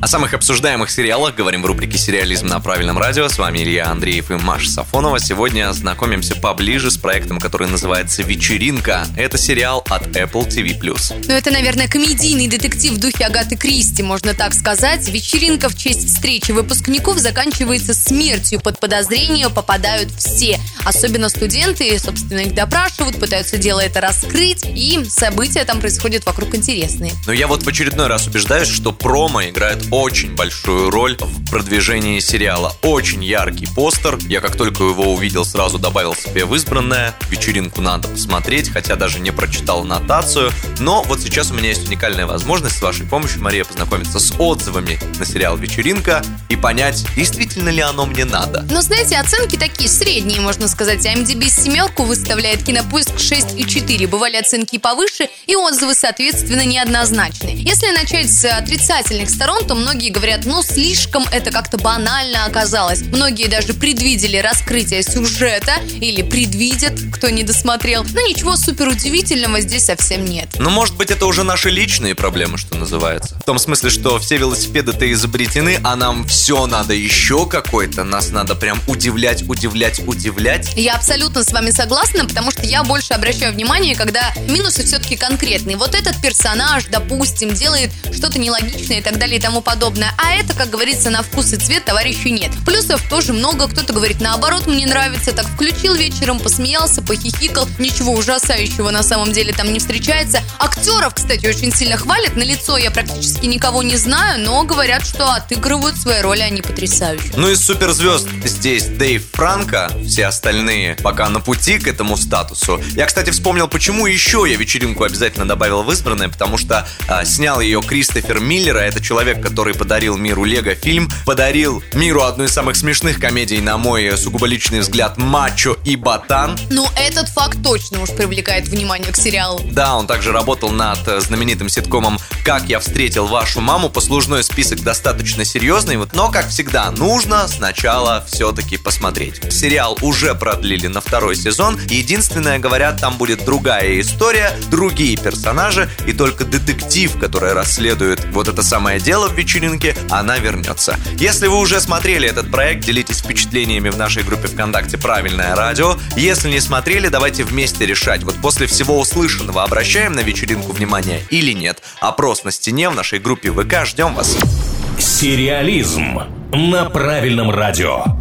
О самых обсуждаемых сериалах говорим в рубрике «Сериализм на правильном радио». С вами Илья Андреев и Маша Сафонова. Сегодня знакомимся поближе с проектом, который называется «Вечеринка». Это сериал от Apple TV+. Ну, это, наверное, комедийный детектив в духе Агаты Кристи, можно так сказать. Вечеринка в честь встречи выпускников заканчивается смертью. Под подозрение попадают все. Особенно студенты, собственно, их допрашивают, пытаются дело это раскрыть, и события там происходят вокруг интересные. Но я вот в очередной раз убеждаюсь, что промо играет очень большую роль в продвижении сериала. Очень яркий постер. Я как только его увидел, сразу добавил себе в избранное. Вечеринку надо посмотреть, хотя даже не прочитал нотацию. Но вот сейчас у меня есть уникальная возможность с вашей помощью, Мария, познакомиться с отзывами на сериал «Вечеринка» и понять, действительно ли оно мне надо. Но знаете, оценки такие средние, можно сказать. IMDb семерку выставляет кинопоиск 6,4. Бывали оценки и повыше, и отзывы, соответственно, неоднозначные. Если начать с отрицательных сторон, то многие говорят, ну, слишком это как-то банально оказалось. Многие даже предвидели раскрытие сюжета или предвидят, кто не досмотрел. Но ничего супер удивительного здесь совсем нет. Ну, может быть, это уже наши личные проблемы, что называется. В том смысле, что все велосипеды-то изобретены, а нам все надо еще какой-то. Нас надо прям удивлять, удивлять, удивлять. Я абсолютно с вами согласна, потому что я больше обращаю внимание, когда минусы все-таки конкретные. Вот этот персонаж, допустим, делает что-то нелогичное и так далее и тому подобное. А это, как говорится, на вкус и цвет товарищу нет. Плюсов тоже много. Кто-то говорит, наоборот, мне нравится. Так включил вечером, посмеялся, похихикал. Ничего ужасающего на самом деле там не встречается. Актеров, кстати, очень сильно хвалят. На лицо я практически никого не знаю, но говорят, что отыгрывают свои роли они потрясающе. Ну из суперзвезд здесь Дэйв Франко, все остальные пока на пути к этому статусу. Я, кстати, вспомнил, почему еще я вечеринку обязательно добавил в избранное, потому что а, снял ее Кристофер Миллер, а это человек, который подарил миру Лего фильм, подарил миру одну из самых смешных комедий, на мой сугубо личный взгляд, Мачо и Ботан. Ну, этот факт точно уж привлекает внимание к сериалу. Да, он также работал над э, знаменитым ситкомом «Как я встретил вашу маму». Послужной список достаточно серьезный, вот, но, как всегда, нужно сначала все-таки посмотреть. Сериал уже продлили на второй сезон. Единственное, говорят, там будет другая история, другие персонажи, и только детектив, который расследует вот это самое дело в вечеринке, она вернется. Если вы уже смотрели этот проект, делитесь впечатлениями в нашей группе ВКонтакте «Правильное радио». Если не смотрели, давайте вместе решать. Вот после всего услышанного обращаем на вечеринку внимание или нет. Опрос на стене в нашей группе ВК. Ждем вас. Сериализм на правильном радио.